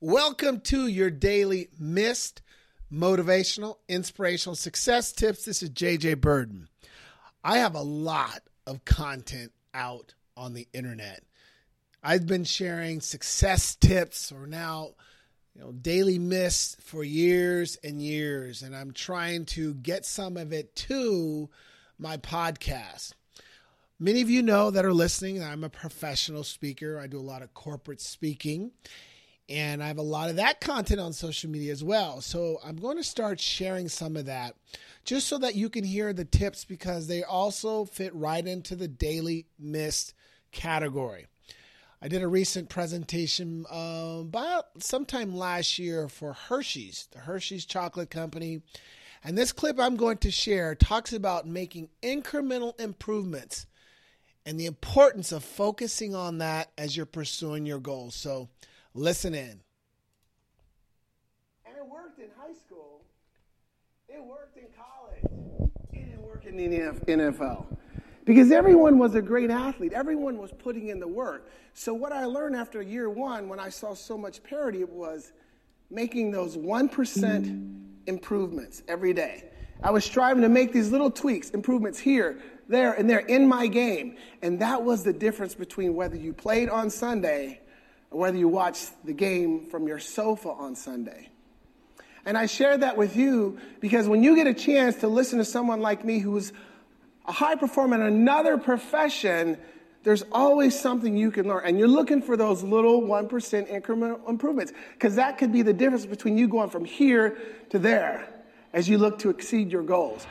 Welcome to your daily M.I.S.T. motivational, inspirational success tips. This is JJ Birden. I have a lot of content out on the internet. I've been sharing success tips or now you know daily M.I.S.T. for years and years and I'm trying to get some of it to my podcast. Many of you know that are listening, I'm a professional speaker. I do a lot of corporate speaking and I have a lot of that content on social media as well. So I'm going to start sharing some of that just so that you can hear the tips because they also fit right into the daily M.I.S.T. category. I did a recent presentation uh, about sometime last year for Hershey's, the Hershey's Chocolate Company. And this clip I'm going to share talks about making incremental improvements and the importance of focusing on that as you're pursuing your goals. So listen in. And it worked in high school, it worked in college, it didn't work in the NFL. Because everyone was a great athlete. Everyone was putting in the work. So, what I learned after year one, when I saw so much parity, was making those 1% improvements every day. I was striving to make these little tweaks, improvements here, there, and there in my game. And that was the difference between whether you played on Sunday or whether you watch the game from your sofa on Sunday. And I share that with you because when you get a chance to listen to someone like me who's a high performer in another profession, there's always something you can learn. And you're looking for those little 1% incremental improvements because that could be the difference between you going from here to there as you look to exceed your goals.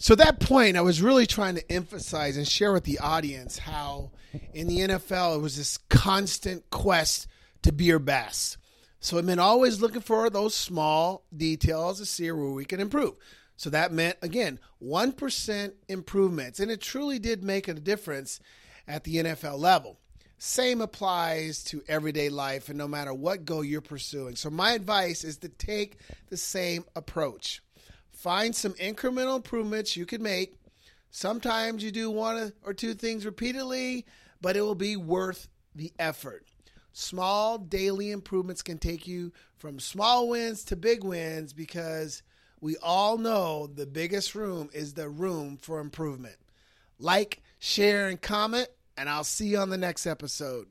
So, that point, I was really trying to emphasize and share with the audience how in the NFL it was this constant quest to be your best. So, it meant always looking for those small details to see where we can improve. So that meant, again, 1% improvements. And it truly did make a difference at the NFL level. Same applies to everyday life and no matter what goal you're pursuing. So, my advice is to take the same approach. Find some incremental improvements you can make. Sometimes you do one or two things repeatedly, but it will be worth the effort. Small daily improvements can take you from small wins to big wins because we all know the biggest room is the room for improvement. Like, share, and comment, and I'll see you on the next episode.